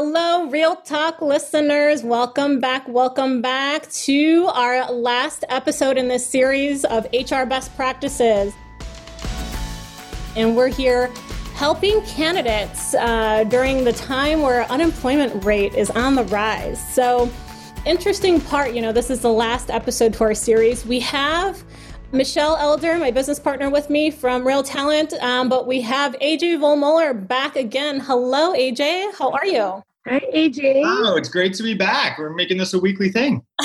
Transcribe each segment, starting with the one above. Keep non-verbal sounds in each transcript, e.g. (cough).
Hello, Real Talk listeners. Welcome back. Welcome back to our last episode in this series of HR best practices. And we're here helping candidates uh, during the time where unemployment rate is on the rise. So, interesting part, you know, this is the last episode to our series. We have Michelle Elder, my business partner with me from Real Talent, um, but we have AJ Volmuller back again. Hello, AJ. How are you? Hi, AJ. Oh, it's great to be back. We're making this a weekly thing. (laughs)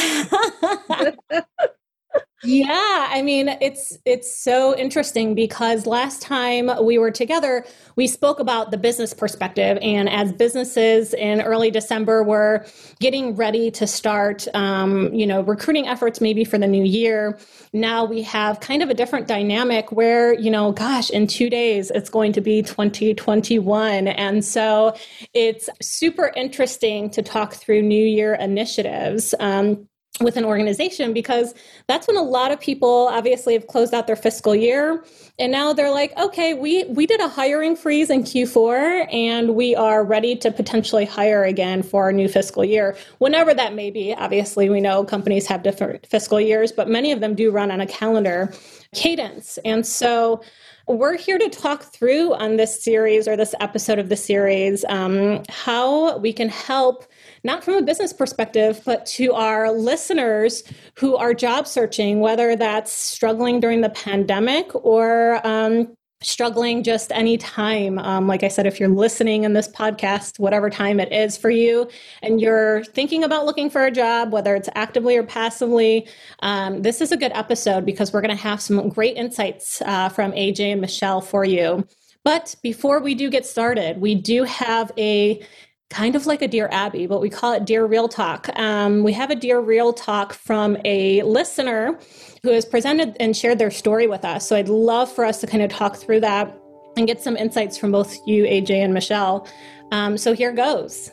Yeah, I mean it's it's so interesting because last time we were together, we spoke about the business perspective, and as businesses in early December were getting ready to start, um, you know, recruiting efforts maybe for the new year. Now we have kind of a different dynamic where you know, gosh, in two days it's going to be 2021, and so it's super interesting to talk through New Year initiatives. Um, with an organization because that's when a lot of people obviously have closed out their fiscal year. And now they're like okay we we did a hiring freeze in Q4 and we are ready to potentially hire again for our new fiscal year. Whenever that may be obviously we know companies have different fiscal years but many of them do run on a calendar cadence. And so we're here to talk through on this series or this episode of the series um, how we can help not from a business perspective, but to our listeners who are job searching, whether that's struggling during the pandemic or um, struggling just any time. Um, like I said, if you're listening in this podcast, whatever time it is for you, and you're thinking about looking for a job, whether it's actively or passively, um, this is a good episode because we're going to have some great insights uh, from AJ and Michelle for you. But before we do get started, we do have a kind of like a Dear Abby, but we call it Dear Real Talk. Um, we have a Dear Real Talk from a listener who has presented and shared their story with us. So I'd love for us to kind of talk through that and get some insights from both you, AJ, and Michelle. Um, so here goes.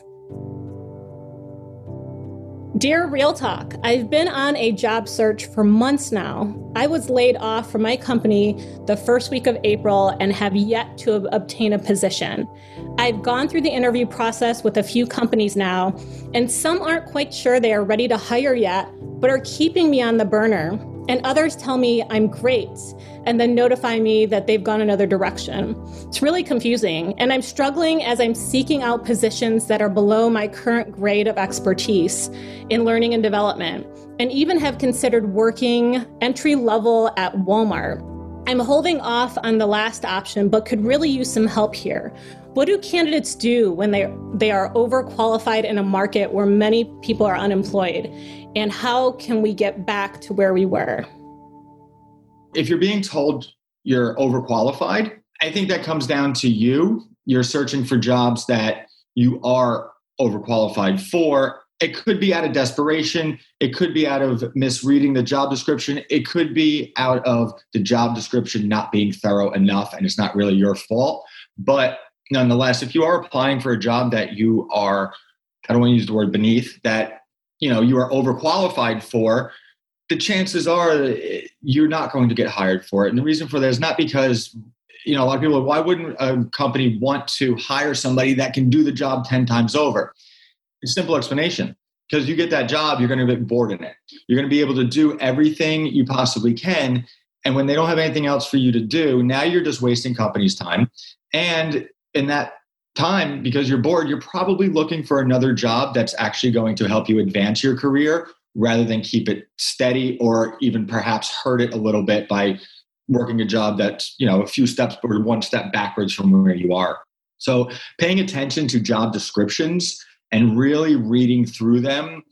Dear Real Talk, I've been on a job search for months now. I was laid off from my company the first week of April and have yet to obtain a position. I've gone through the interview process with a few companies now, and some aren't quite sure they are ready to hire yet, but are keeping me on the burner and others tell me I'm great and then notify me that they've gone another direction. It's really confusing, and I'm struggling as I'm seeking out positions that are below my current grade of expertise in learning and development, and even have considered working entry level at Walmart. I'm holding off on the last option, but could really use some help here. What do candidates do when they, they are overqualified in a market where many people are unemployed? And how can we get back to where we were? If you're being told you're overqualified, I think that comes down to you. You're searching for jobs that you are overqualified for. It could be out of desperation. It could be out of misreading the job description. It could be out of the job description not being thorough enough and it's not really your fault. But nonetheless, if you are applying for a job that you are, I don't want to use the word beneath, that you know you are overqualified for, the chances are you're not going to get hired for it. And the reason for that is not because you know a lot of people. Why wouldn't a company want to hire somebody that can do the job ten times over? Simple explanation. Because you get that job, you're going to get bored in it. You're going to be able to do everything you possibly can. And when they don't have anything else for you to do, now you're just wasting company's time. And in that time because you're bored you're probably looking for another job that's actually going to help you advance your career rather than keep it steady or even perhaps hurt it a little bit by working a job that's you know a few steps or one step backwards from where you are so paying attention to job descriptions and really reading through them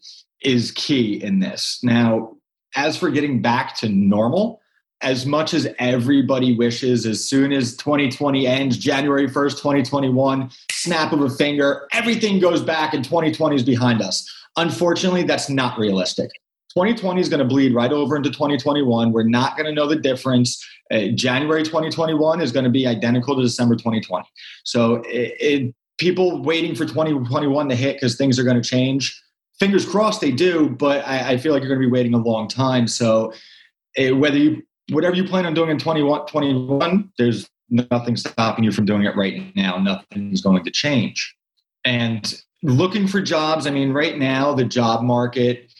is key in this now as for getting back to normal as much as everybody wishes, as soon as 2020 ends, January 1st, 2021, snap of a finger, everything goes back and 2020 is behind us. Unfortunately, that's not realistic. 2020 is going to bleed right over into 2021. We're not going to know the difference. Uh, January 2021 is going to be identical to December 2020. So, it, it, people waiting for 2021 to hit because things are going to change. Fingers crossed they do, but I, I feel like you're going to be waiting a long time. So, it, whether you whatever you plan on doing in 2021, there's nothing stopping you from doing it right now. Nothing's going to change. And looking for jobs. I mean, right now, the job market,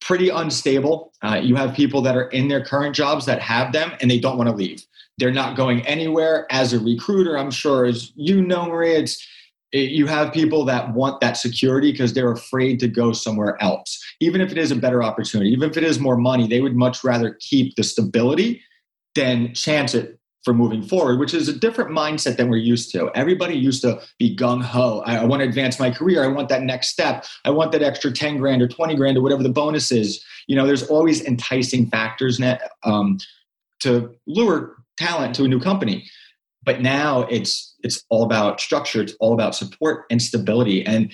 pretty unstable. Uh, you have people that are in their current jobs that have them and they don't want to leave. They're not going anywhere. As a recruiter, I'm sure, as you know, Maria, it's it, you have people that want that security because they're afraid to go somewhere else. Even if it is a better opportunity, even if it is more money, they would much rather keep the stability than chance it for moving forward, which is a different mindset than we're used to. Everybody used to be gung ho. I, I, want to advance my career. I want that next step. I want that extra 10 grand or 20 grand or whatever the bonus is. You know, there's always enticing factors net, um, to lure talent to a new company. But now it's it's all about structure. It's all about support and stability. And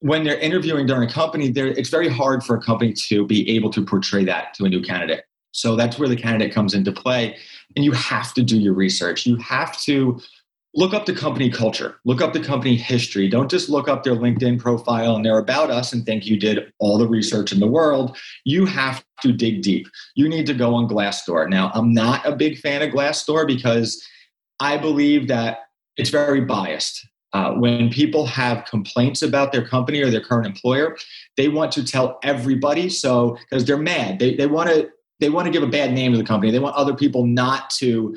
when they're interviewing during a company, there it's very hard for a company to be able to portray that to a new candidate. So that's where the candidate comes into play. And you have to do your research. You have to look up the company culture, look up the company history. Don't just look up their LinkedIn profile and their about us and think you did all the research in the world. You have to dig deep. You need to go on Glassdoor. Now, I'm not a big fan of Glassdoor because I believe that it's very biased. Uh, when people have complaints about their company or their current employer, they want to tell everybody. So because they're mad, they, they want to they want to give a bad name to the company. They want other people not to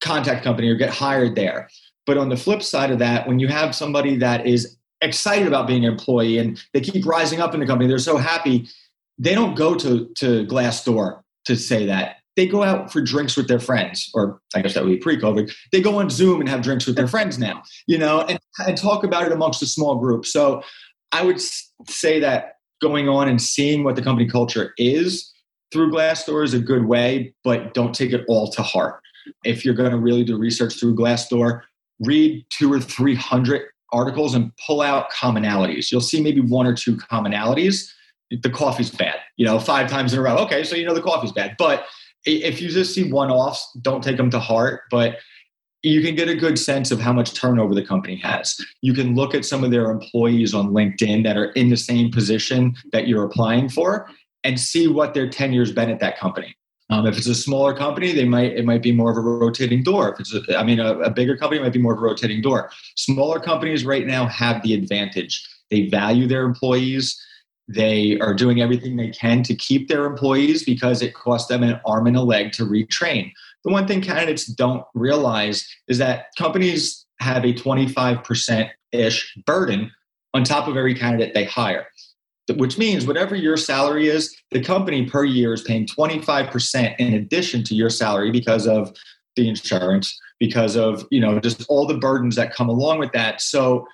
contact company or get hired there. But on the flip side of that, when you have somebody that is excited about being an employee and they keep rising up in the company, they're so happy, they don't go to, to Glassdoor to say that. They go out for drinks with their friends, or I guess that would be pre-COVID. They go on Zoom and have drinks with their friends now, you know, and, and talk about it amongst a small group. So I would say that going on and seeing what the company culture is through Glassdoor is a good way, but don't take it all to heart. If you're going to really do research through Glassdoor, read two or three hundred articles and pull out commonalities. You'll see maybe one or two commonalities. The coffee's bad, you know, five times in a row. Okay, so you know the coffee's bad. But if you just see one offs, don't take them to heart. But you can get a good sense of how much turnover the company has. You can look at some of their employees on LinkedIn that are in the same position that you're applying for and see what their tenure's been at that company. Um, if it's a smaller company, they might it might be more of a rotating door. If it's a, I mean a, a bigger company, might be more of a rotating door. Smaller companies right now have the advantage. They value their employees. They are doing everything they can to keep their employees because it costs them an arm and a leg to retrain. The one thing candidates don't realize is that companies have a 25% ish burden on top of every candidate they hire which means whatever your salary is, the company per year is paying 25% in addition to your salary because of the insurance, because of, you know, just all the burdens that come along with that. So,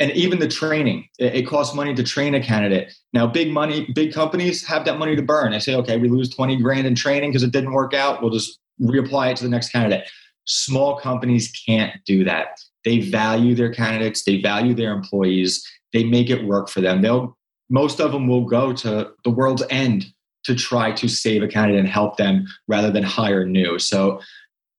and even the training, it, it costs money to train a candidate. Now, big money, big companies have that money to burn. They say, okay, we lose 20 grand in training because it didn't work out. We'll just reapply it to the next candidate. Small companies can't do that. They value their candidates, they value their employees, they make it work for them. They'll most of them will go to the world's end to try to save a candidate and help them rather than hire new. So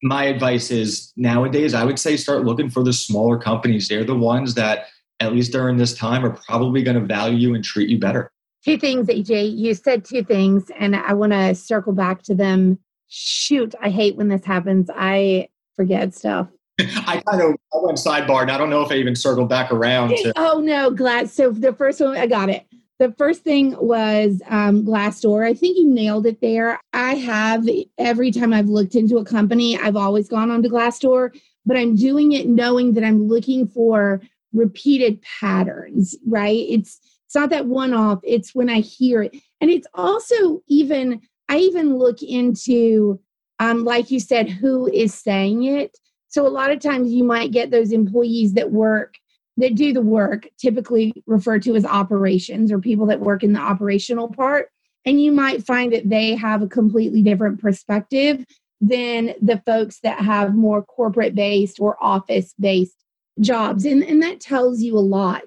my advice is nowadays I would say start looking for the smaller companies. They're the ones that at least during this time are probably going to value you and treat you better. Two things, AJ. You said two things and I want to circle back to them. Shoot, I hate when this happens. I forget stuff. (laughs) I kind of I went sidebar and I don't know if I even circled back around. To- (laughs) oh no, glad. So the first one I got it. The first thing was um, Glassdoor. I think you nailed it there. I have every time I've looked into a company, I've always gone onto Glassdoor, but I'm doing it knowing that I'm looking for repeated patterns. Right? It's it's not that one off. It's when I hear it, and it's also even I even look into um, like you said, who is saying it. So a lot of times you might get those employees that work that do the work, typically referred to as operations or people that work in the operational part. And you might find that they have a completely different perspective than the folks that have more corporate based or office based jobs. And, and that tells you a lot.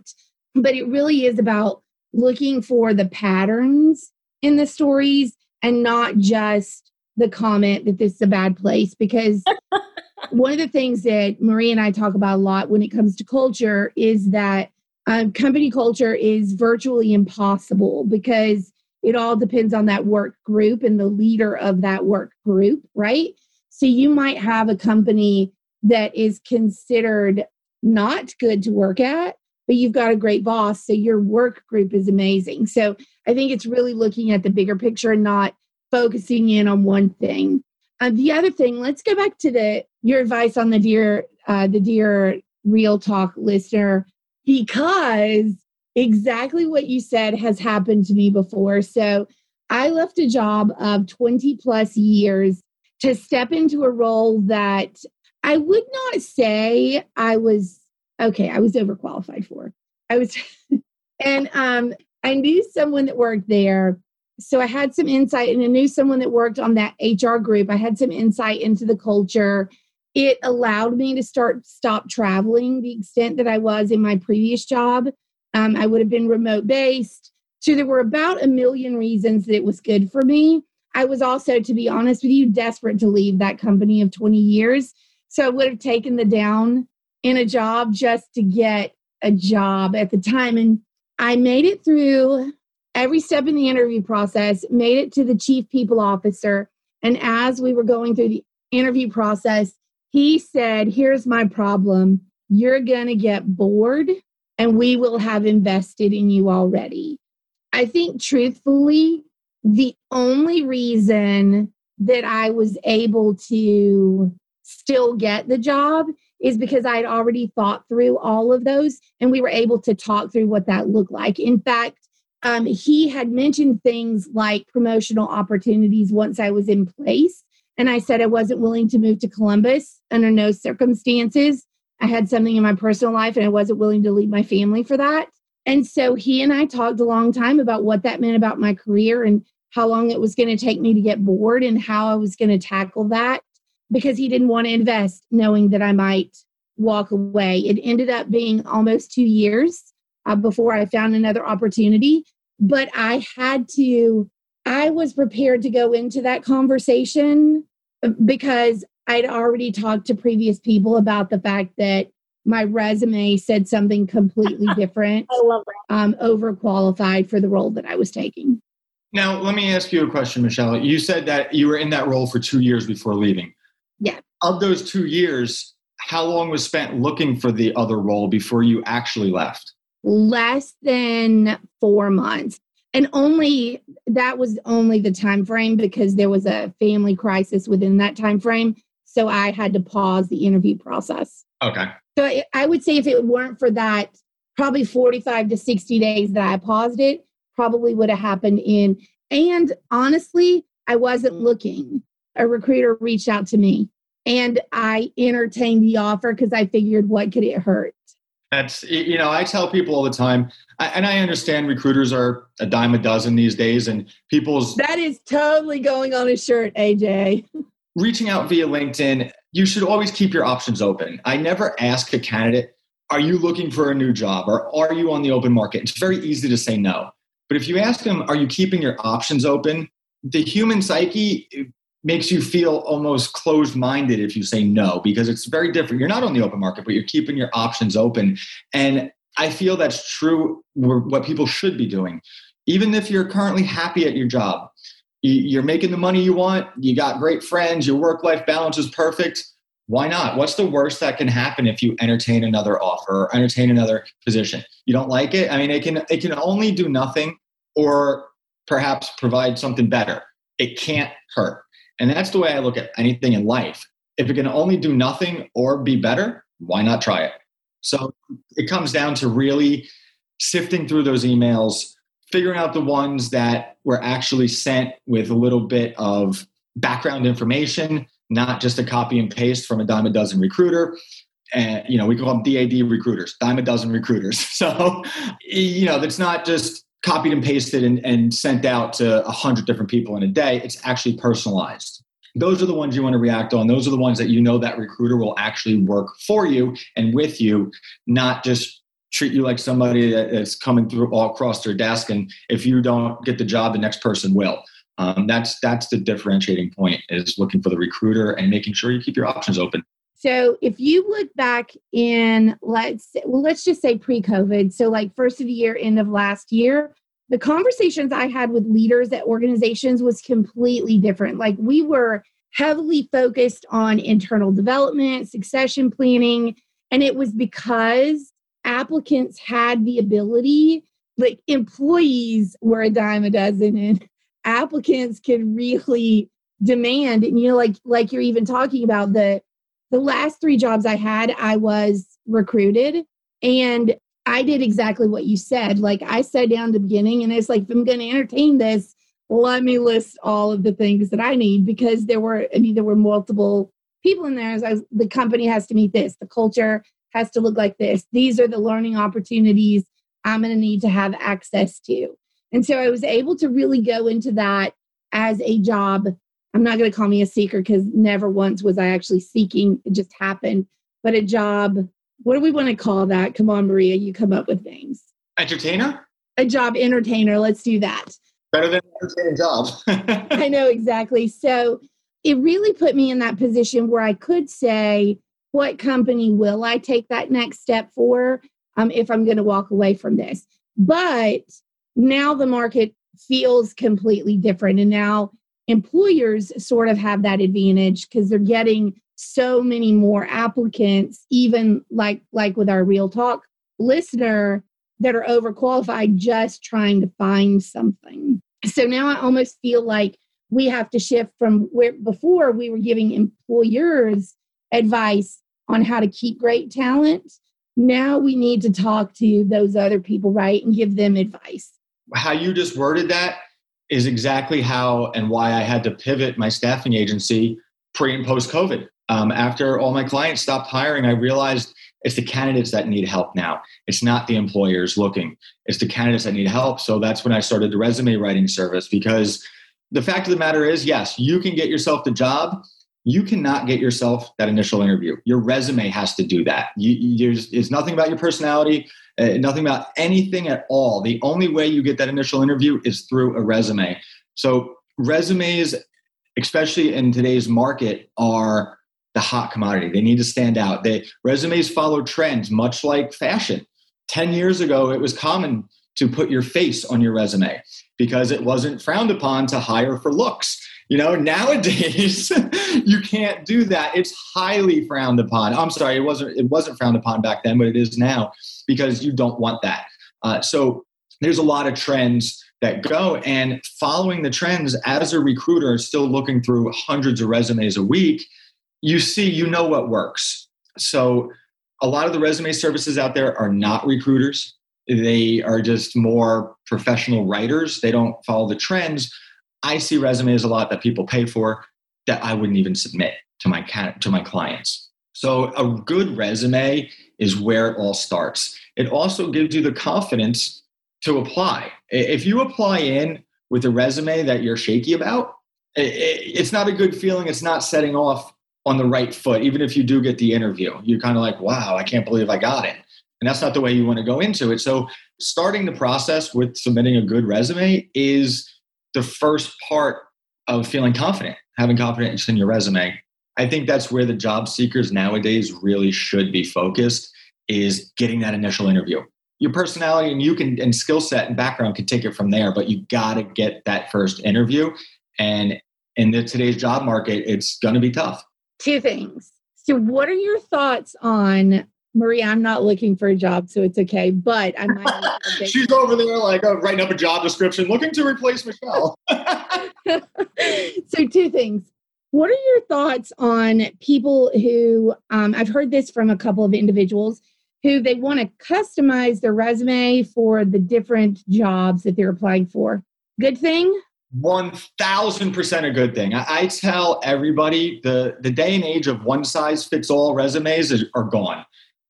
But it really is about looking for the patterns in the stories and not just the comment that this is a bad place because (laughs) one of the things that Marie and I talk about a lot when it comes to culture is that um, company culture is virtually impossible because it all depends on that work group and the leader of that work group, right? So you might have a company that is considered not good to work at, but you've got a great boss. So your work group is amazing. So I think it's really looking at the bigger picture and not focusing in on one thing. Uh, the other thing, let's go back to the your advice on the dear uh, the dear real talk listener because exactly what you said has happened to me before. So I left a job of 20 plus years to step into a role that I would not say I was okay, I was overqualified for. I was (laughs) and um I knew someone that worked there. So I had some insight and I knew someone that worked on that HR group. I had some insight into the culture. It allowed me to start stop traveling the extent that I was in my previous job. Um, I would have been remote based. So there were about a million reasons that it was good for me. I was also, to be honest with you, desperate to leave that company of 20 years. So I would have taken the down in a job just to get a job at the time. And I made it through every step in the interview process, made it to the chief people officer. And as we were going through the interview process, he said, Here's my problem. You're going to get bored, and we will have invested in you already. I think, truthfully, the only reason that I was able to still get the job is because I had already thought through all of those and we were able to talk through what that looked like. In fact, um, he had mentioned things like promotional opportunities once I was in place. And I said I wasn't willing to move to Columbus under no circumstances. I had something in my personal life and I wasn't willing to leave my family for that. And so he and I talked a long time about what that meant about my career and how long it was going to take me to get bored and how I was going to tackle that because he didn't want to invest knowing that I might walk away. It ended up being almost two years uh, before I found another opportunity, but I had to, I was prepared to go into that conversation uh, because I'd already talked to previous people about the fact that my resume said something completely (laughs) different. I love that. Um, overqualified for the role that I was taking. Now, let me ask you a question, Michelle. You said that you were in that role for two years before leaving. Yeah. Of those two years, how long was spent looking for the other role before you actually left? Less than four months. And only that was only the time frame because there was a family crisis within that time frame. So I had to pause the interview process. Okay. So I would say if it weren't for that, probably 45 to 60 days that I paused it, probably would have happened in. And honestly, I wasn't looking. A recruiter reached out to me and I entertained the offer because I figured what could it hurt? That's, you know, I tell people all the time, and I understand recruiters are a dime a dozen these days, and people's. That is totally going on a shirt, AJ. reaching out via LinkedIn, you should always keep your options open. I never ask a candidate, are you looking for a new job or are you on the open market? It's very easy to say no. But if you ask them, are you keeping your options open? The human psyche makes you feel almost closed minded if you say no, because it's very different. You're not on the open market, but you're keeping your options open. And I feel that's true what people should be doing. Even if you're currently happy at your job, you're making the money you want, you got great friends, your work life balance is perfect. Why not? What's the worst that can happen if you entertain another offer or entertain another position? You don't like it? I mean, it can it can only do nothing or perhaps provide something better. It can't hurt. And that's the way I look at anything in life. If it can only do nothing or be better, why not try it? So it comes down to really sifting through those emails, figuring out the ones that were actually sent with a little bit of background information, not just a copy and paste from a dime a dozen recruiter. And you know, we call them DAD recruiters, dime a dozen recruiters. (laughs) So, you know, that's not just copied and pasted and, and sent out to a hundred different people in a day. It's actually personalized. Those are the ones you want to react on. Those are the ones that you know that recruiter will actually work for you and with you, not just treat you like somebody that's coming through all across their desk. And if you don't get the job, the next person will. Um, that's that's the differentiating point is looking for the recruiter and making sure you keep your options open. So if you look back in let's well, let's just say pre-COVID, so like first of the year, end of last year, the conversations I had with leaders at organizations was completely different. Like we were heavily focused on internal development, succession planning, and it was because applicants had the ability, like employees were a dime a dozen, and applicants could really demand. And you know, like like you're even talking about the the last three jobs I had, I was recruited, and I did exactly what you said. Like I sat down the beginning, and it's like if I'm going to entertain this, let me list all of the things that I need because there were, I mean, there were multiple people in there. As the company has to meet this, the culture has to look like this. These are the learning opportunities I'm going to need to have access to. And so I was able to really go into that as a job. I'm not going to call me a seeker because never once was I actually seeking. It just happened. But a job, what do we want to call that? Come on, Maria, you come up with things. Entertainer? A job entertainer. Let's do that. Better than entertaining job. (laughs) I know exactly. So it really put me in that position where I could say, what company will I take that next step for um, if I'm going to walk away from this? But now the market feels completely different. And now employers sort of have that advantage because they're getting so many more applicants, even like like with our real talk listener that are overqualified just trying to find something. So now I almost feel like we have to shift from where before we were giving employers advice on how to keep great talent. Now we need to talk to those other people, right, and give them advice. How you just worded that is exactly how and why I had to pivot my staffing agency pre and post COVID. Um, after all my clients stopped hiring, I realized it's the candidates that need help now. It's not the employers looking, it's the candidates that need help. So that's when I started the resume writing service because the fact of the matter is, yes, you can get yourself the job. You cannot get yourself that initial interview. Your resume has to do that. You, there's, it's nothing about your personality, uh, nothing about anything at all. The only way you get that initial interview is through a resume. So, resumes, especially in today's market, are the hot commodity. They need to stand out. They, resumes follow trends, much like fashion. 10 years ago, it was common to put your face on your resume because it wasn't frowned upon to hire for looks. You know, nowadays (laughs) you can't do that. It's highly frowned upon. I'm sorry, it wasn't it wasn't frowned upon back then, but it is now because you don't want that. Uh, so there's a lot of trends that go and following the trends as a recruiter still looking through hundreds of resumes a week you see you know what works so a lot of the resume services out there are not recruiters they are just more professional writers. They don't follow the trends. I see resumes a lot that people pay for that I wouldn't even submit to my to my clients. So a good resume is where it all starts. It also gives you the confidence to apply. If you apply in with a resume that you're shaky about, it's not a good feeling. It's not setting off on the right foot. Even if you do get the interview, you're kind of like, wow, I can't believe I got it. And that's not the way you want to go into it. So, starting the process with submitting a good resume is the first part of feeling confident, having confidence in your resume. I think that's where the job seekers nowadays really should be focused is getting that initial interview. Your personality and you can and skill set and background can take it from there, but you got to get that first interview. And in the, today's job market, it's going to be tough. Two things. So, what are your thoughts on Maria, I'm not looking for a job, so it's okay. But I might. (laughs) She's over there, like uh, writing up a job description, looking to replace Michelle. (laughs) (laughs) so, two things. What are your thoughts on people who um, I've heard this from a couple of individuals who they want to customize their resume for the different jobs that they're applying for? Good thing? 1000% a good thing. I, I, tell everybody the, the day and age of one size fits all resumes is, are gone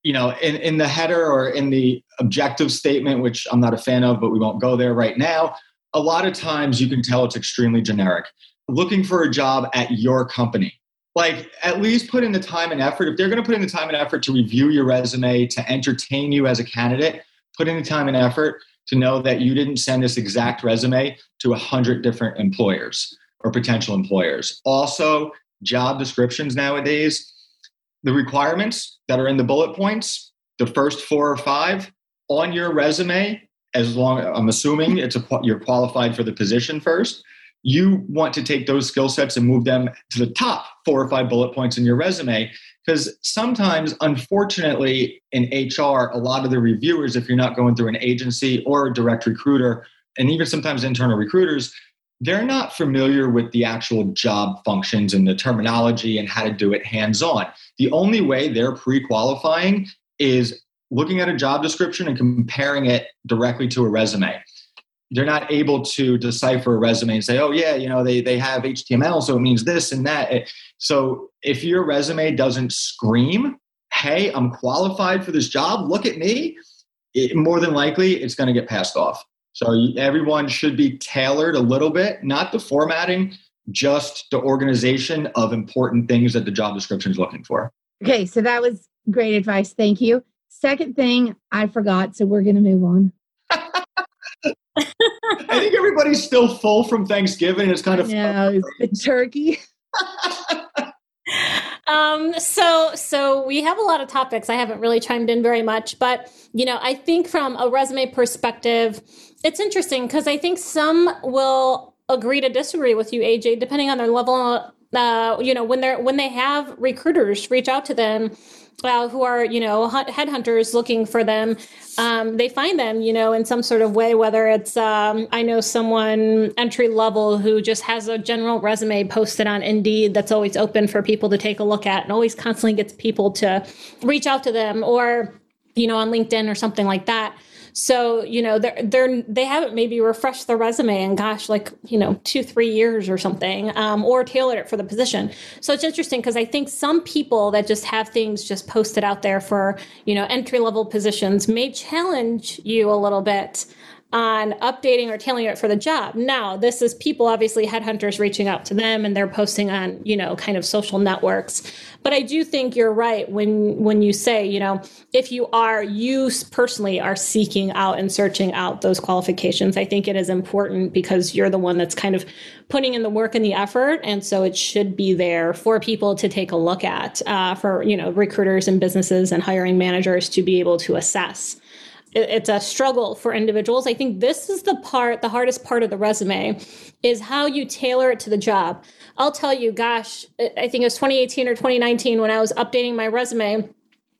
you know, in, in the header or in the objective statement, which I'm not a fan of, but we won't go there right now, a lot of times you can tell it's extremely generic. Looking for a job at your company. Like, at least put in the time and effort. If they're going to put in the time and effort to review your resume, to entertain you as a candidate, put in the time and effort to know that you didn't send this exact resume to 100 different employers or potential employers. Also, job descriptions nowadays the requirements that are in the bullet points, the first four or five on your resume, as long I'm assuming it's a you're qualified for the position first. you want to take those skill sets and move them to the top four or five bullet points in your resume. Because sometimes, unfortunately, in HR, a lot of the reviewers, if you're not going through an agency or a direct recruiter, and even sometimes internal recruiters, they're not familiar with the actual job functions and the terminology and how to do it hands on. The only way they're pre qualifying is looking at a job description and comparing it directly to a resume. They're not able to decipher a resume and say, oh, yeah, you know, they, they have HTML, so it means this and that. So if your resume doesn't scream, hey, I'm qualified for this job, look at me, it, more than likely it's going to get passed off. So everyone should be tailored a little bit, not the formatting, just the organization of important things that the job description is looking for. Okay, so that was great advice. Thank you. Second thing I forgot, so we're going to move on. (laughs) I think everybody's still full from Thanksgiving. It's kind of yeah, the turkey. (laughs) um, so so we have a lot of topics. I haven't really chimed in very much, but you know, I think from a resume perspective, it's interesting because I think some will agree to disagree with you, AJ, depending on their level. Uh, you know, when they're when they have recruiters reach out to them uh, who are you know headhunters looking for them um, they find them you know in some sort of way whether it's um, i know someone entry level who just has a general resume posted on indeed that's always open for people to take a look at and always constantly gets people to reach out to them or you know on linkedin or something like that so, you know, they're, they're, they haven't maybe refreshed their resume in, gosh, like, you know, two, three years or something, um, or tailored it for the position. So it's interesting because I think some people that just have things just posted out there for, you know, entry level positions may challenge you a little bit on updating or tailoring it for the job. Now, this is people obviously headhunters reaching out to them and they're posting on, you know, kind of social networks. But I do think you're right when when you say, you know, if you are you personally are seeking out and searching out those qualifications, I think it is important because you're the one that's kind of putting in the work and the effort, and so it should be there for people to take a look at, uh, for you know, recruiters and businesses and hiring managers to be able to assess it's a struggle for individuals. I think this is the part, the hardest part of the resume is how you tailor it to the job. I'll tell you, gosh, I think it was 2018 or 2019 when I was updating my resume.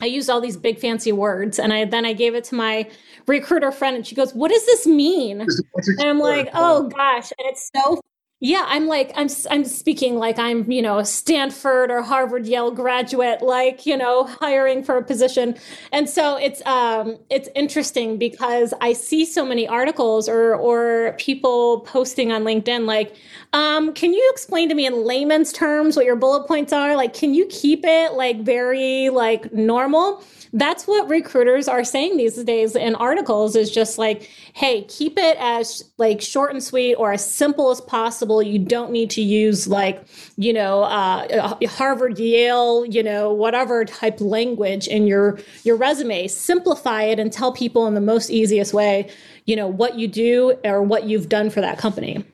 I used all these big fancy words and I then I gave it to my recruiter friend and she goes, What does this mean? And I'm like, Oh gosh. And it's so yeah, I'm like I'm I'm speaking like I'm, you know, a Stanford or Harvard Yale graduate like, you know, (laughs) hiring for a position. And so it's um it's interesting because I see so many articles or or people posting on LinkedIn like um can you explain to me in layman's terms what your bullet points are? Like can you keep it like very like normal? that's what recruiters are saying these days in articles is just like hey keep it as like short and sweet or as simple as possible you don't need to use like you know uh, harvard yale you know whatever type language in your your resume. Simplify it and tell people in the most easiest way you know what you do or what you've done for that company.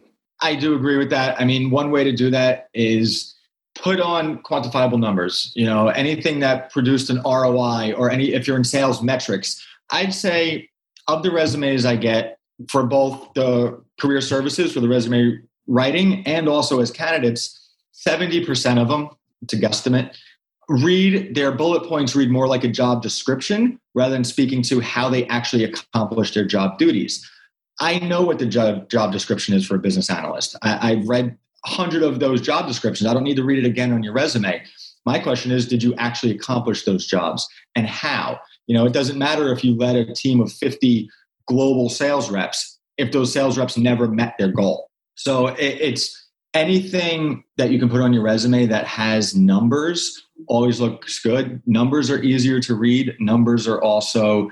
I do agree with that. I mean one way to do that is put on quantifiable numbers. You know anything that produced an roi or any if you're in sales metrics i'd say of the resumes i get for both the career services for the resume writing and also as candidates 70% of them a guesstimate read their bullet points read more like a job description rather than speaking to how they actually accomplish their job duties i know what the job, job description is for a business analyst I, i've read a hundred of those job descriptions. I don't need to read it again on your resume. My question is, did you actually accomplish those jobs and how? You know, it doesn't matter if you led a team of 50 global sales reps if those sales reps never met their goal. So it, it's anything that you can put on your resume that has numbers always looks good. Numbers are easier to read. Numbers are also,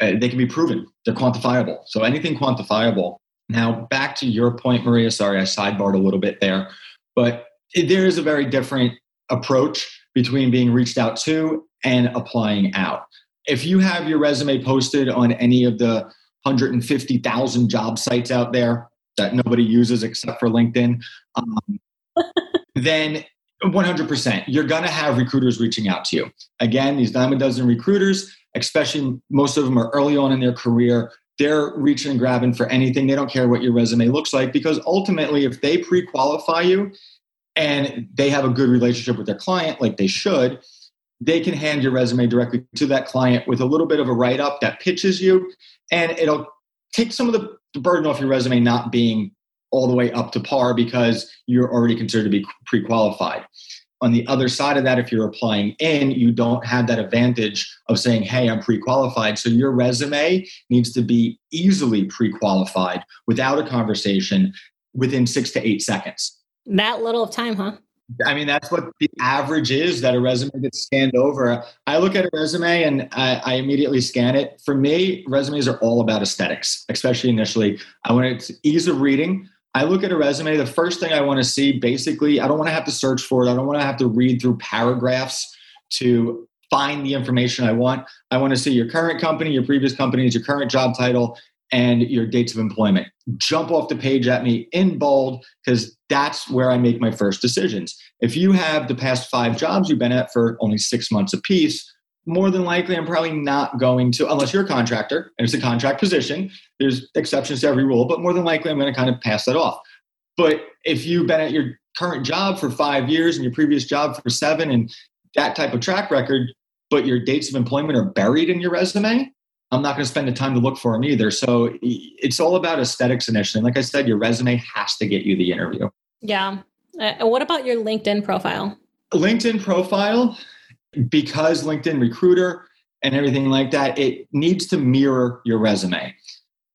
uh, they can be proven, they're quantifiable. So anything quantifiable now, back to your point, Maria. Sorry, I sidebarred a little bit there, but there is a very different approach between being reached out to and applying out. If you have your resume posted on any of the 150,000 job sites out there that nobody uses except for LinkedIn, um, (laughs) then 100%, you're going to have recruiters reaching out to you. Again, these dime a dozen recruiters, especially most of them are early on in their career, they're reaching and grabbing for anything. They don't care what your resume looks like because ultimately, if they pre qualify you and they have a good relationship with their client, like they should, they can hand your resume directly to that client with a little bit of a write up that pitches you, and it'll take some of burden off your resume not being all the way up to par because you're already considered to be pre qualified. On the other side of that, if you're applying in, you don't have that advantage of saying, hey, I'm pre qualified. So your resume needs to be easily pre qualified without a conversation within six to eight seconds. That little of time, huh? I mean, that's what the average is that a resume gets scanned over. I look at a resume and I, I, immediately scan it. For me, resumes are all about aesthetics, especially initially. I want it to ease of reading. I look at a resume, the first thing I want to see basically, I don't want to have to search for it. I don't want to have to read through paragraphs to find the information I want. I want to see your current company, your previous companies, your current job title, and your dates of employment. Jump off the page at me in bold because that's where I make my first decisions. If you have the past five jobs you've been at for only six months apiece, more than likely I'm probably not going to, unless you're a contractor and it's a contract position. There's exceptions to every rule, but more than likely I'm going to kind of pass that off. But if you've been at your current job for five years and your previous job for seven and that type of track record, but your dates of employment are buried in your resume, I'm not going to spend the time to look for them either. So it's all about aesthetics initially. And like I said, your resume has to get you the interview. Yeah. Uh, what about your LinkedIn profile? LinkedIn profile, because LinkedIn Recruiter and everything like that, it needs to mirror your resume.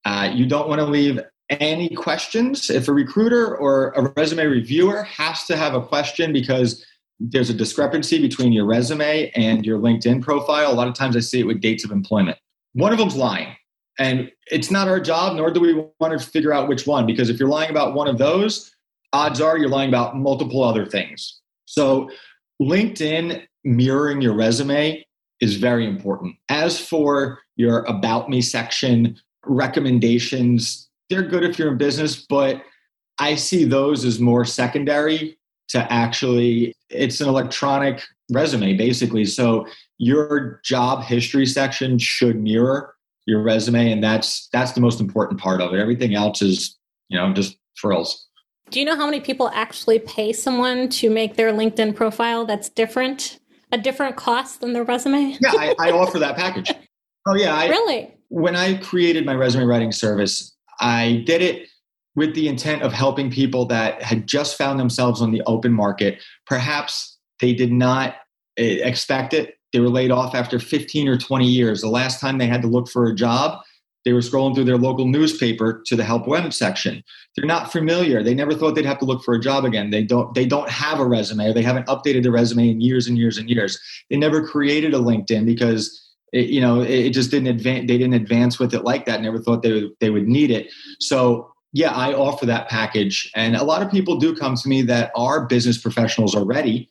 Uh, you don't want to leave any questions. If a recruiter or a resume reviewer has to have a question because there's a discrepancy between your resume and your LinkedIn profile, a lot of times I see it with dates of employment. One of them's lying. And it's not our job, nor do we want to figure out which one, because if you're lying about one of those, odds are you're lying about multiple other things. So LinkedIn mirroring your resume is very important. As for your About Me section, recommendations, they're good if you're in business, but I see those as more secondary to actually, it's an electronic resume basically. So your job history section should mirror your resume and that's that's the most important part of it everything else is you know just frills do you know how many people actually pay someone to make their linkedin profile that's different a different cost than their resume? yeah, I, I offer that package. Oh yeah, I, really. When I created my resume writing service, I did it with the intent of helping people that had just found themselves on the open market. Perhaps they did not eh, expect it. They were laid off after 15 or 20 years. The last time they had to look for a job, they were scrolling through their local newspaper to the help wanted section. They're not familiar. They never thought they'd have to look for a job again. They don't they don't have a resume or they haven't updated their resume in years and years and years. They never created a LinkedIn because it, you know it just didn't advance they didn't advance with it like that. Never thought they would, they would need it. So yeah, I offer that package and a lot of people do come to me that are business professionals already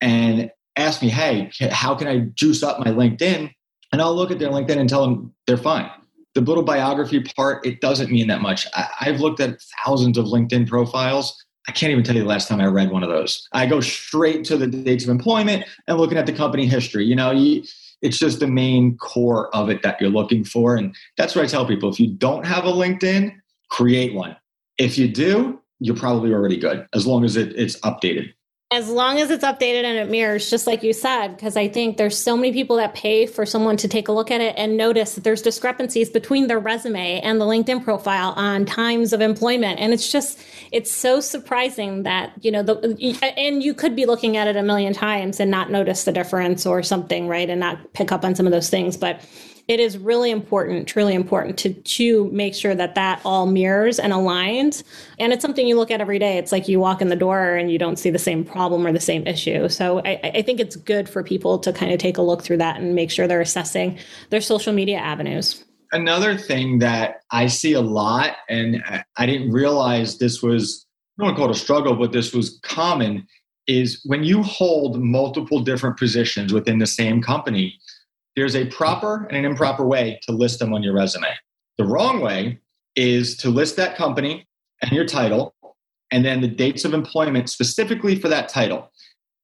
and ask me, "Hey, how can I juice up my LinkedIn?" And I'll look at their LinkedIn and tell them they're fine the little biography part, it doesn't mean that much. I, I've looked at thousands of LinkedIn profiles. I can't even tell you the last time I read one of those. I go straight to the dates of employment and looking at the company history. You know, you, it's just the main core of it that you're looking for. And that's what I tell people. If you don't have a LinkedIn, create one. If you do, you're probably already good as long as it, it's updated as long as it's updated and it mirrors just like you said because i think there's so many people that pay for someone to take a look at it and notice that there's discrepancies between their resume and the linkedin profile on times of employment. And it's just it's so surprising that you know the and you could be looking at it a million times and not notice the difference or something right? And not pick up on some of those things. But it is really important, truly important to to make sure that that all mirrors and aligns. And it's something you look at every day. It's like you walk in the door and you don't see the same problem or the same issue. So I, I think it's good for people to kind of take a look through that and make sure they're assessing their social media avenues. Another thing that I see a lot, and I didn't realize this was I don't to call it a struggle, but this was common, is when you hold multiple different positions within the same company, there's a proper and an improper way to list them on your resume. The wrong way is to list that company and your title, and then the dates of employment specifically for that title.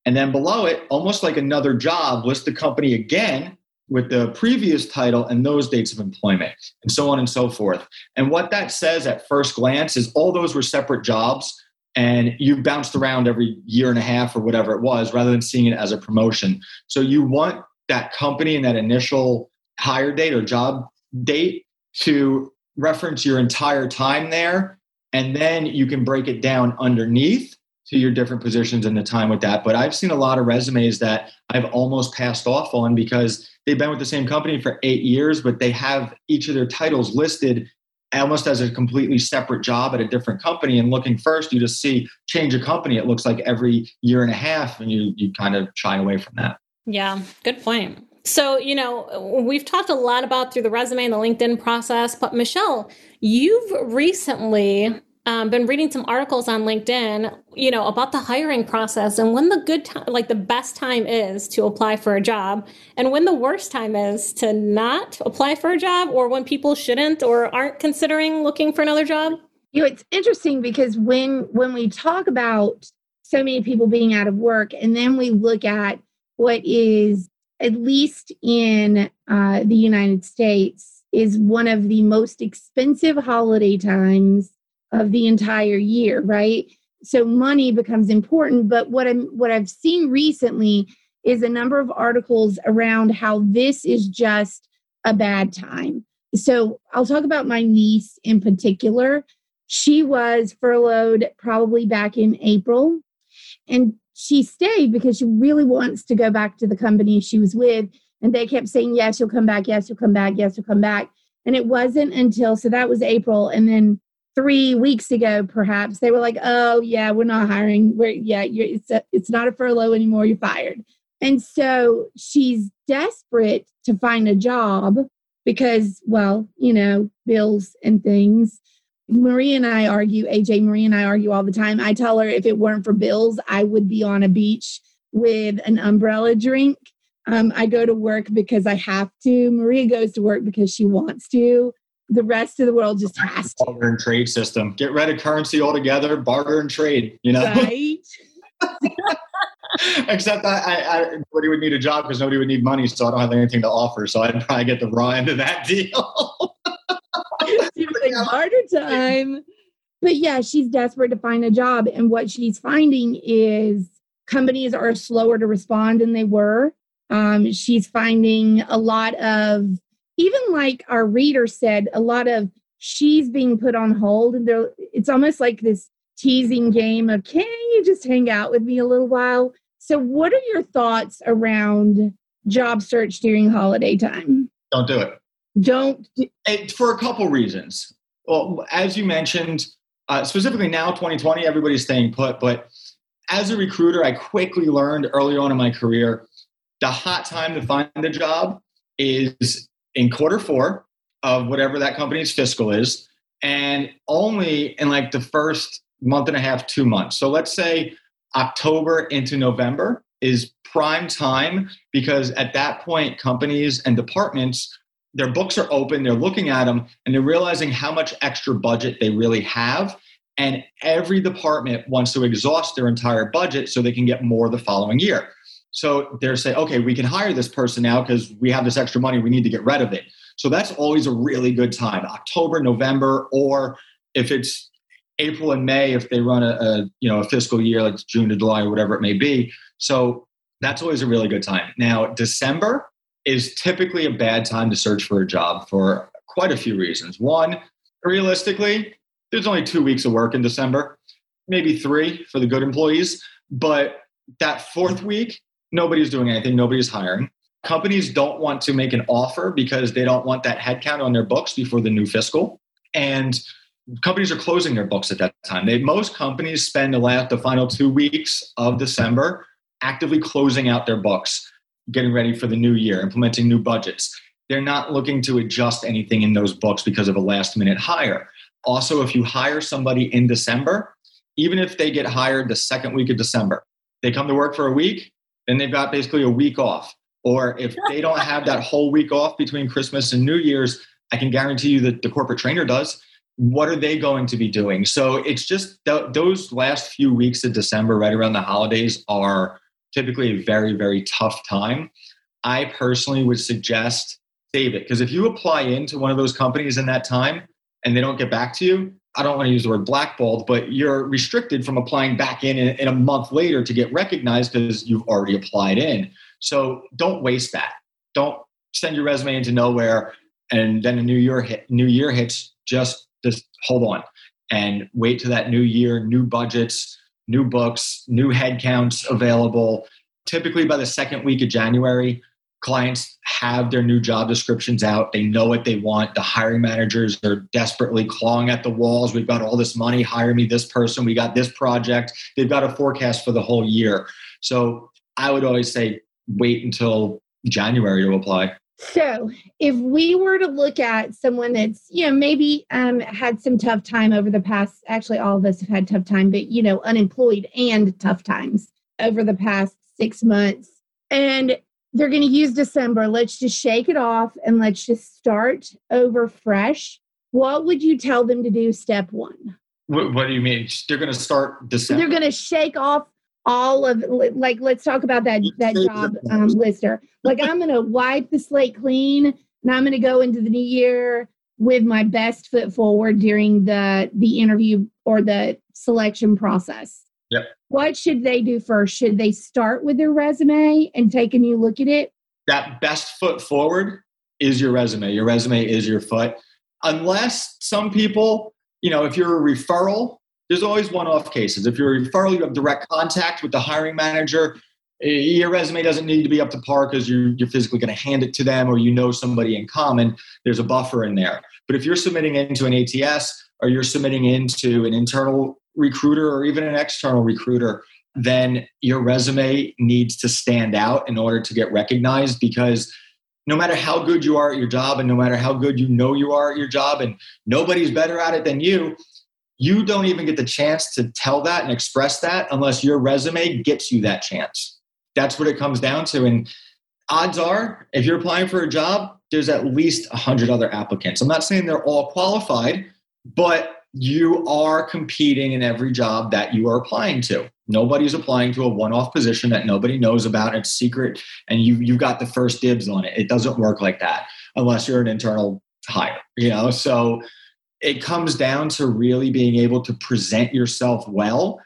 And then below it, almost like another job, list the company again with the previous title and those dates of employment, and so on and so forth. And what that says at first glance is all those were separate jobs, and you bounced around every year and a half or whatever it was, rather than seeing it as a promotion. So you want that company and that initial hire date or job date to reference your entire time there, and then you can break it down underneath to your different positions and the time with that. But I've seen a lot of resumes that I've almost passed off on because they've been with the same company for eight years, but they have each of their titles listed almost as a completely separate job at a different company. And looking first, you just see change a company. It looks like every year and a half, and you you kind of shy away from that. Yeah, good point. So, you know, we've talked a lot about through the resume and the LinkedIn process, but Michelle, you've recently um, been reading some articles on LinkedIn, you know, about the hiring process and when the good time, like the best time is to apply for a job, and when the worst time is to not apply for a job, or when people shouldn't or aren't considering looking for another job. You know, it's interesting because when when we talk about so many people being out of work, and then we look at what is at least in uh, the United States is one of the most expensive holiday times of the entire year, right? So money becomes important. But what I'm what I've seen recently is a number of articles around how this is just a bad time. So I'll talk about my niece in particular. She was furloughed probably back in April. And she stayed because she really wants to go back to the company she was with. And they kept saying, Yes, you'll come back. Yes, you'll come back. Yes, you'll come back. And it wasn't until, so that was April. And then three weeks ago, perhaps they were like, "Oh yeah, we're not hiring. We're yeah, it's a, it's not a furlough anymore. You're fired." And so she's desperate to find a job because, well, you know, bills and things. Marie and I argue, AJ Marie and I argue all the time. I tell her if it weren't for bills, I would be on a beach with an umbrella drink. Um, I go to work because I have to. Maria goes to work because she wants to the rest of the world just has to. Barter and trade system. Get rid of currency altogether, barter and trade, you know? (laughs) Right. Except I, I, I, nobody would need a job because nobody would need money, so I don't have anything to offer. So I'd probably get the raw end of that (laughs) deal. (laughs) like barter time. But yeah, she's desperate to find a job. And what she's finding is companies are slower to respond than they were. Um, she's finding a lot of even like our reader said, a lot of she's being put on hold, and there it's almost like this teasing game of can you just hang out with me a little while? So, what are your thoughts around job search during holiday time? Don't do it. Don't. It, for a couple reasons. Well, as you mentioned, uh, specifically now 2020, everybody's staying put. But as a recruiter, I quickly learned early on in my career the hot time to find a job is in quarter four of whatever that company's fiscal is, and only in like the first month and a half, two months. So let's say October into November is prime time because at that point, companies and departments, their books are open, they're looking at them, and they're realizing how much extra budget they really have. And every department wants to exhaust their entire budget so they can get more the following year. So they're saying, okay, we can hire this person now because we have this extra money. We need to get rid of it. So that's always a really good time, October, November, or if it's April and May, if they run a, a you know a fiscal year like June to July or whatever it may be. So that's always a really good time. Now December is typically a bad time to search for a job for quite a few reasons. One, realistically, there's only two weeks of work in December, maybe three for the good employees, but that fourth week nobody's doing anything, nobody's hiring. Companies don't want to make an offer because they don't want that headcount on their books before the new fiscal. And companies are closing their books at that time. They, most companies spend the last the final two weeks of December actively closing out their books, getting ready for the new year, implementing new budgets. They're not looking to adjust anything in those books because of a last minute hire. Also, if you hire somebody in December, even if they get hired the second week of December, they come to work for a week, then they've got basically a week off. Or if they don't have that whole week off between Christmas and New Year's, I can guarantee you that the corporate trainer does. What are they going to be doing? So it's just th- those last few weeks of December, right around the holidays, are typically a very, very tough time. I personally would suggest save it because if you apply into one of those companies in that time and they don't get back to you, I don't want to use the word blackballed, but you're restricted from applying back in in, a month later to get recognized because you've already applied in. So don't waste that. Don't send your resume into nowhere and then a new year hit, new year hits. Just just hold on and wait to that new year, new budgets, new books, new headcounts available. Typically by the second week of January, clients have their new job descriptions out. They know what they want. The hiring managers are desperately clawing at the walls. We've got all this money. Hire me this person. We got this project. They've got a forecast for the whole year. So I would always say wait until January to apply. So, if we were to look at someone that's, you know, maybe um, had some tough time over the past, actually, all of us have had tough time, but, you know, unemployed and tough times over the past six months, and they're going to use December, let's just shake it off and let's just start over fresh. What would you tell them to do step one? What, what do you mean? They're going to start December? They're going to shake off all of like let's talk about that that job um, lister. Like i'm gonna wipe the slate clean and i'm gonna go into the new year with my best foot forward during the the interview or the selection process. Yep. What should they do first? Should they start with their resume and take a new look at it? That best foot forward is your resume. Your resume is your foot. Unless some people you know if you're a referral there's always one-off cases. If you're a referral, you have direct contact with the hiring manager. Eh, your resume doesn't need to be up to par because you're, you're physically going to hand it to them or you know somebody in common. There's a buffer in there. But if you're submitting into an ATS or you're submitting into an internal recruiter or even an external recruiter, then your resume needs to stand out in order to get recognized because no matter how good you are at your job and no matter how good you know you are at your job and nobody's better at it than you you don't even get the chance to tell that and express that unless your resume gets you that chance. That's what it comes down to. And odds are, if you're applying for a job, there's at least 100 other applicants. I'm not saying they're all qualified, but you are competing in every job that you are applying to. Nobody's applying to a one-off position that nobody knows about. It's secret, and you you've got the first dibs on it. It doesn't work like that unless you're an internal hire. You know, so it comes down to really being able to present yourself well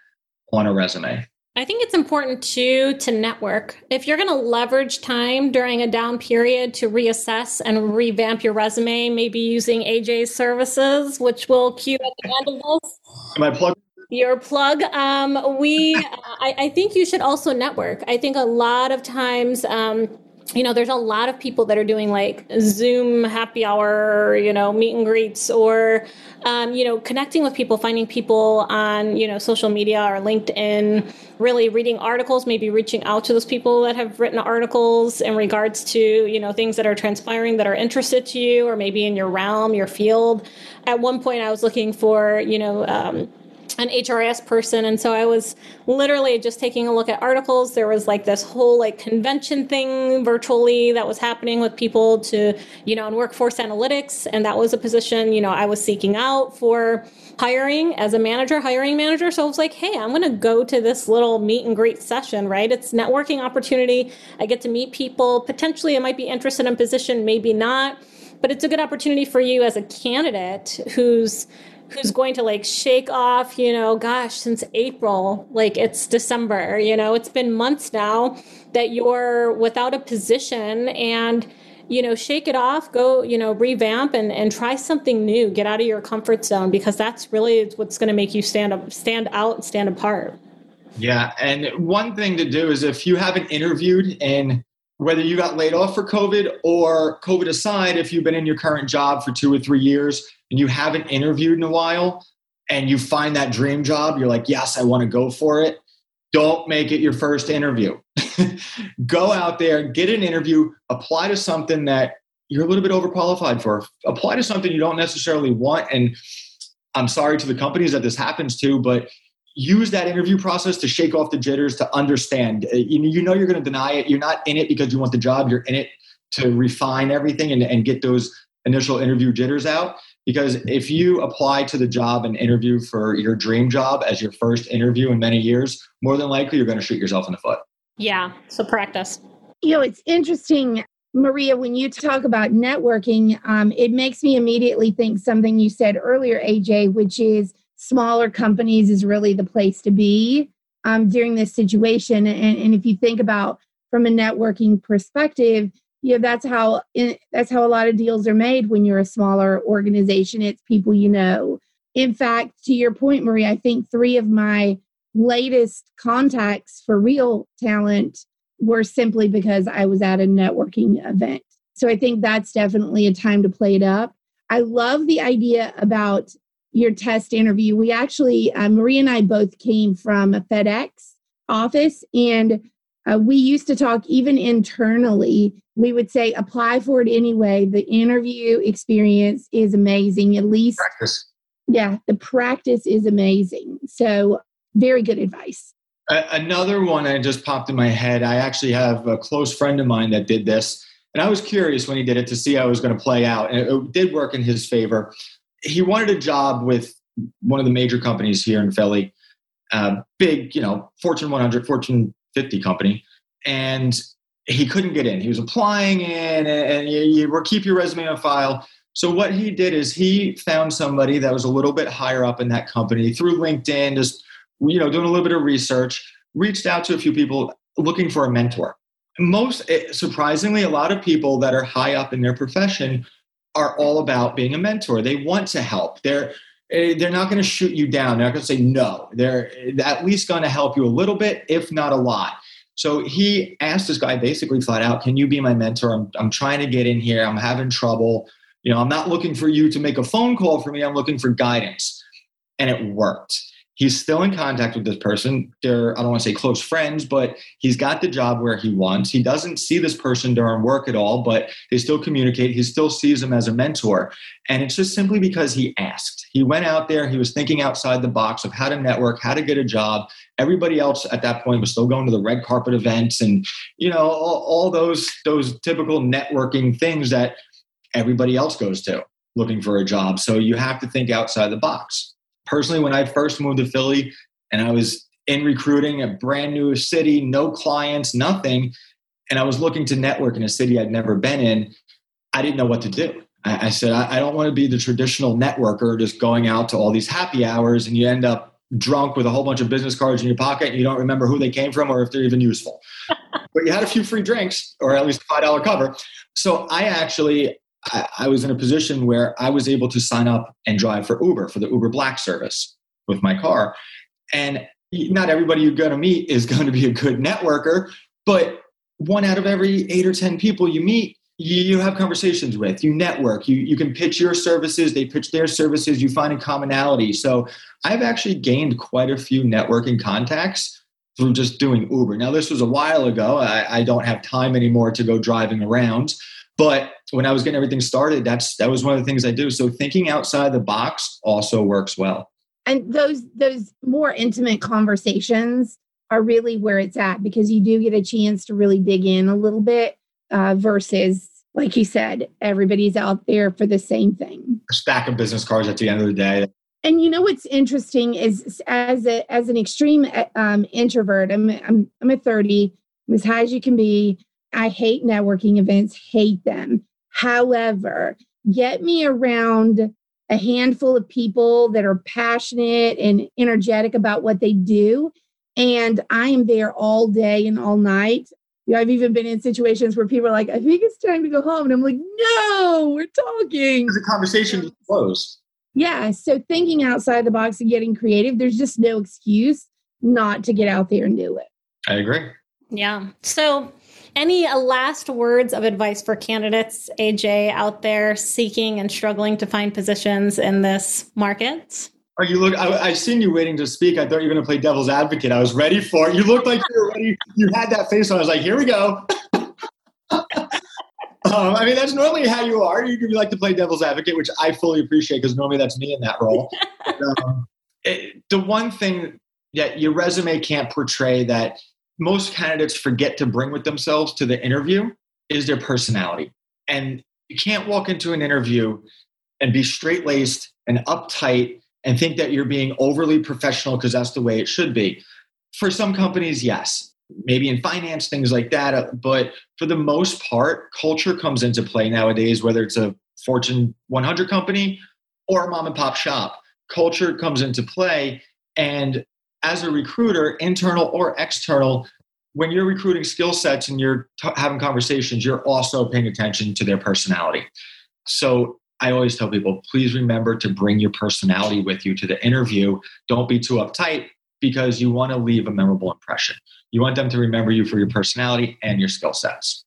on a resume. I think it's important too to network. If you're going to leverage time during a down period to reassess and revamp your resume, maybe using AJ's services, which will cue at the end of this. Am I plugged? Your plug. Um, we, (laughs) I, I, think you should also network. I think a lot of times. Um, you know, there's a lot of people that are doing like Zoom happy hour, you know, meet and greets, or, um, you know, connecting with people, finding people on, you know, social media or LinkedIn, really reading articles, maybe reaching out to those people that have written articles in regards to, you know, things that are transpiring that are interested to you or maybe in your realm, your field. At one point, I was looking for, you know, um, an HRIS person. And so I was literally just taking a look at articles. There was like this whole like convention thing virtually that was happening with people to, you know, in workforce analytics. And that was a position, you know, I was seeking out for hiring as a manager, hiring manager. So I was like, hey, I'm going to go to this little meet and greet session, right? It's networking opportunity. I get to meet people. Potentially I might be interested in position, maybe not but it's a good opportunity for you as a candidate who's who's going to like shake off, you know, gosh, since April, like it's December, you know, it's been months now that you're without a position and you know shake it off go you know revamp and, and try something new. Get out of your comfort zone because that's really what's going to make you stand up stand out stand apart. Yeah and one thing to do is if you haven't interviewed and whether you got laid off for covid or covid aside if you've been in your current job for two or three years and you haven't interviewed in a while and you find that dream job, you're like, yes, I want to go for it. Don't make it your first interview. (laughs) go out there, get an interview, apply to something that you're a little bit overqualified for. Apply to something you don't necessarily want. And I'm sorry to the companies that this happens to, but use that interview process to shake off the jitters, to understand. Uh, you know you're going to deny it. You're not in it because you want the job. You're in it to refine everything and, and get those initial interview jitters out. Because if you apply to the job and interview for your dream job as your first interview in many years, more than likely you're going to shoot yourself in the foot. Yeah. So practice. You know, it's interesting, Maria, when you talk about networking, um, it makes me immediately think something you said earlier, AJ, which is smaller companies is really the place to be um, during this situation. And, and if you think about from a networking perspective, you know that's how that's how a lot of deals are made when you're a smaller organization. It's people you know. In fact, to your point, Marie, I think three of my latest contacts for real talent were simply because I was at a networking event. So I think that's definitely a time to play it up. I love the idea about your test interview. We actually, uh, Marie and I both came from a FedEx office, and uh, we used to talk even internally. We would say, apply for it anyway. The interview experience is amazing. At least, practice. yeah, the practice is amazing. So, very good advice. Another one that just popped in my head. I actually have a close friend of mine that did this, and I was curious when he did it to see how it was going to play out. And it did work in his favor. He wanted a job with one of the major companies here in Philly, uh, big, you know, Fortune 100, Fortune 50 company, and he couldn't get in. He was applying in, and you, you keep your resume on file. So what he did is he found somebody that was a little bit higher up in that company through LinkedIn, just you know, doing a little bit of research, reached out to a few people looking for a mentor. Most eh, surprisingly, a lot of people that are high up in their profession are all about being a mentor. They want to help. They're eh, they're not going to shoot you down. They're not going to say no. They're at least going to help you a little bit, if not a lot. So he asked this guy basically flat out, "Can you be my mentor? I'm I'm trying to get in here. I'm having trouble. You know, I'm not looking for you to make a phone call for me. I'm looking for guidance." And it worked he's still in contact with this person. They're, I don't want to say close friends, but he's got the job where he wants. He doesn't see this person during work at all, but they still communicate. He still sees him as a mentor. And it's just simply because he asked. He went out there, he was thinking outside the box of how to network, how to get a job. Everybody else at that point was still going to the red carpet events and, you know, all, all those those typical networking things that everybody else goes to looking for a job. So you have to think outside the box personally, when I first moved to Philly and I was in recruiting a brand new city, no clients, nothing, and I was looking to network in a city I'd never been in, I didn't know what to do. I, I said, I, I don't want to be the traditional networker just going out to all these happy hours and you end up drunk with a whole bunch of business cards in your pocket and you don't remember who they came from or if they're even useful. (laughs) but you had a few free drinks or at least a $5 cover. So I actually I, I was in a position where I was able to sign up and drive for Uber for the Uber Black service with my car. And not everybody you're going to meet is (laughs) going to be a good networker, but one out of every eight or 10 people you meet, you, have conversations with, you network, you, you can pitch your services, they pitch their services, you find a commonality. So I've actually gained quite a few networking contacts through just doing Uber. Now, this was a while ago. I, I don't have time anymore to go driving around. But when I was getting everything started, that's that was one of the things I do. So thinking outside the box also works well. And those those more intimate conversations are really where it's at because you do get a chance to really dig in a little bit uh, versus like you said, everybody's out there for the same thing. A stack of business cards at the end of the day. And you know what's interesting is as a as an extreme um, introvert, I'm I'm I'm a 30, I'm as high as you can be. I hate networking events, hate them. However, get me around a handful of people that are passionate and energetic about what they do. And I am there all day and all night. You know, I've even been in situations where people are like, I think it's time to go home. And I'm like, no, we're talking. The conversation is closed. Yeah. So thinking outside the box and getting creative, there's just no excuse not to get out there and do it. I agree. Yeah. So any last words of advice for candidates, AJ, out there seeking and struggling to find positions in this market? Are you look? I, I seen you waiting to speak. I thought you were going to play devil's advocate. I was ready for it. You looked like you were ready. You had that face on. I was like, here we go. (laughs) um, I mean, that's normally how you are. You, you like to play devil's advocate, which I fully appreciate because normally that's me in that role. (laughs) um, it, the one thing that your resume can't portray that most candidates forget to bring with themselves to the interview is their personality. And you can't walk into an interview and be straight laced and uptight and think that you're being overly professional because that's the way it should be. For some companies, yes. maybe in finance, things like that. Uh, but for the most part, culture comes into play nowadays, whether it's a Fortune 100 company or a mom and pop shop. Culture comes into play. And as a recruiter, internal or external, when you're recruiting skill sets and you're t- having conversations, you're also paying attention to their personality. So I always tell people, please remember to bring your personality with you to the interview. Don't be too uptight because you want to leave a memorable impression. You want them to remember you for your personality and your skill sets.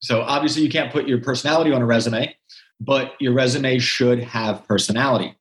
So obviously, you can't put your personality on a resume, but your resume should have personality.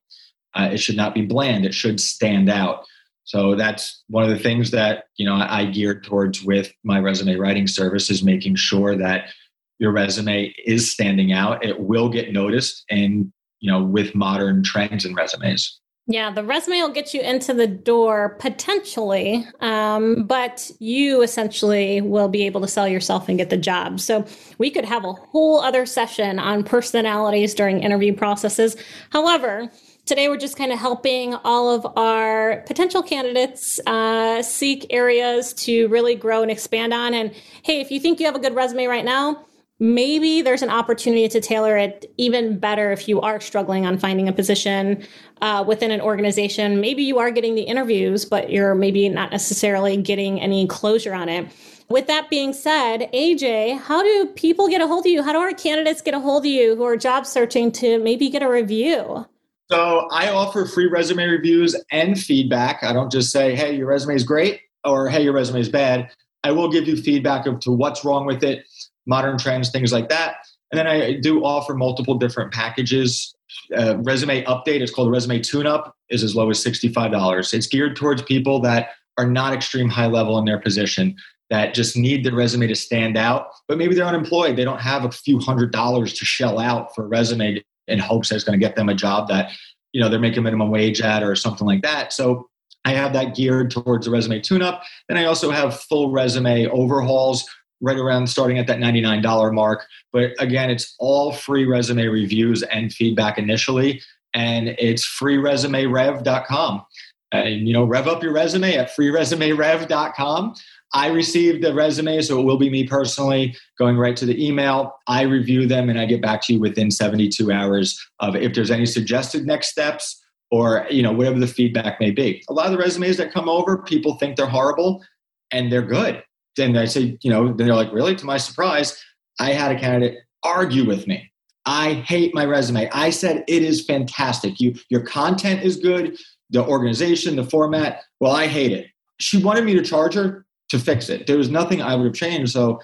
Uh, it should not be bland. It should stand out. So that's one of the things that you know I, I geared towards with my resume writing service is making sure that your resume is standing out. It will get noticed, and you know with modern trends and resumes. Yeah, the resume will get you into the door potentially, um, but you essentially will be able to sell yourself and get the job. So we could have a whole other session on personalities during interview processes. However, today we're just kind of helping all of our potential candidates uh, seek areas to really grow and expand on. And hey, if you think you have a good resume right now, maybe there's an opportunity to tailor it even better if you are struggling on finding a position uh, within an organization. Maybe you are getting the interviews, but you're maybe not necessarily getting any closure on it. With that being said, AJ, how do people get a hold of you? How do our candidates get a hold of you who are job searching to maybe get a review? So I offer free resume reviews and feedback. I don't just say, hey, your resume is great or hey, your resume is bad. I will give you feedback of to what's wrong with it modern trends, things like that. And then I do offer multiple different packages. Uh, resume update is called resume tune up is as low as $65 it's geared towards people that are not extreme high level in their position that just need the resume to stand out but maybe they're unemployed they don't have a few hundred dollars to shell out for a resume in hopes that it's going to get them a job that you know they're making minimum wage at or something like that so i have that geared towards the resume tune up then i also have full resume overhauls right around starting at that $99 mark. But again, it's all free resume reviews and feedback initially. And it's freeresumerev.com. And, you know, rev up your resume at freeresumerev.com. I received the resume, so it will be me personally going right to the email. I review them and I get back to you within 72 hours of if there's any suggested next steps or you know whatever the feedback may be. A lot of the resumes that come over, people think they're horrible and they're good then I say, you know, they're like, really? To my surprise, I had a candidate argue with me. I hate my resume. I said it is fantastic. You, your content is good. The organization, the format. Well, I hate it. She wanted me to charge her to fix it. There was nothing I would have changed. So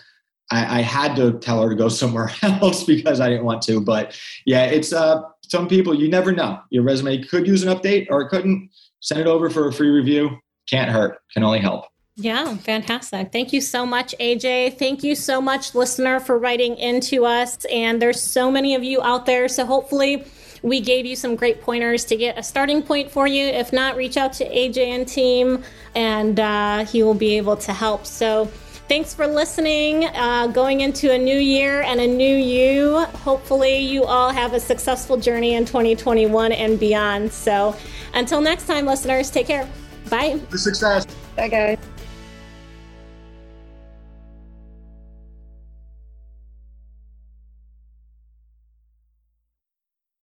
I, I had to tell her to go (laughs) somewhere else because I didn't want to. But yeah, it's uh, some people you never know. Your resume could use an update or it couldn't. Send it over for a free review. Can't hurt. Can only help. Yeah, fantastic. Thank you so much, AJ. Thank you so much, listener, for writing into us. And there's so many of you out there. So hopefully, we gave you some great pointers to get a starting point for you. If not, reach out to AJ and team, and uh, he will be able to help. So, thanks for listening. Uh, going into a new year and a new you. Hopefully, you all have a successful journey in 2021 and beyond. So, until next time, listeners, take care. Bye. The success. Bye, guys.